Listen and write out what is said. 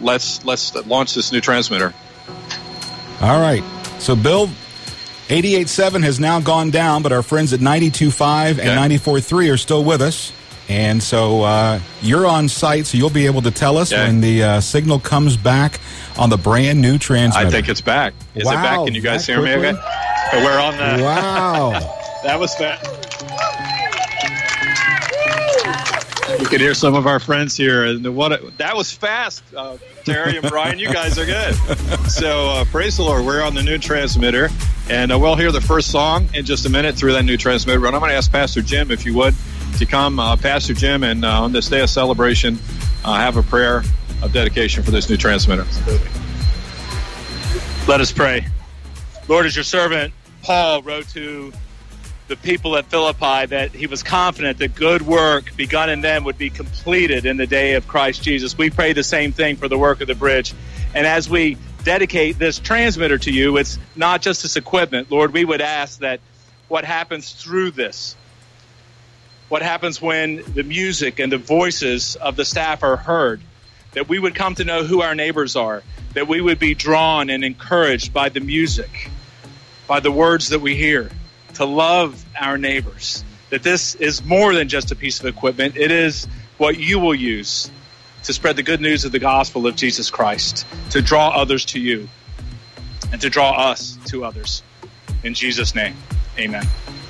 let's let's launch this new transmitter. All right. So, Bill, 88.7 has now gone down, but our friends at 92.5 and 94.3 are still with us. And so uh, you're on site, so you'll be able to tell us Okay. when the uh, signal comes back on the brand new transmitter. I think it's back. Is it back? Can you guys hear me? quickly? Okay. We're on the. Wow. That was fast. Can hear some of our friends here, and what a, that was fast, uh, Terry and Brian. You guys are good. So uh, praise the Lord. We're on the new transmitter, and uh, we'll hear the first song in just a minute through that new transmitter. And I'm going to ask Pastor Jim if you would to come, uh, Pastor Jim, and uh, on this day of celebration, uh, have a prayer of dedication for this new transmitter. Let us pray. Lord, as your servant Paul wrote to the people at Philippi that he was confident that good work begun in them would be completed in the day of Christ Jesus. We pray the same thing for the work of the bridge. And as we dedicate this transmitter to you, it's not just this equipment. Lord, we would ask that what happens through this, what happens when the music and the voices of the staff are heard, that we would come to know who our neighbors are, that we would be drawn and encouraged by the music, by the words that we hear, to love our neighbors. That this is more than just a piece of equipment, it is what you will use to spread the good news of the gospel of Jesus Christ, to draw others to you, and to draw us to others. In Jesus' name, amen.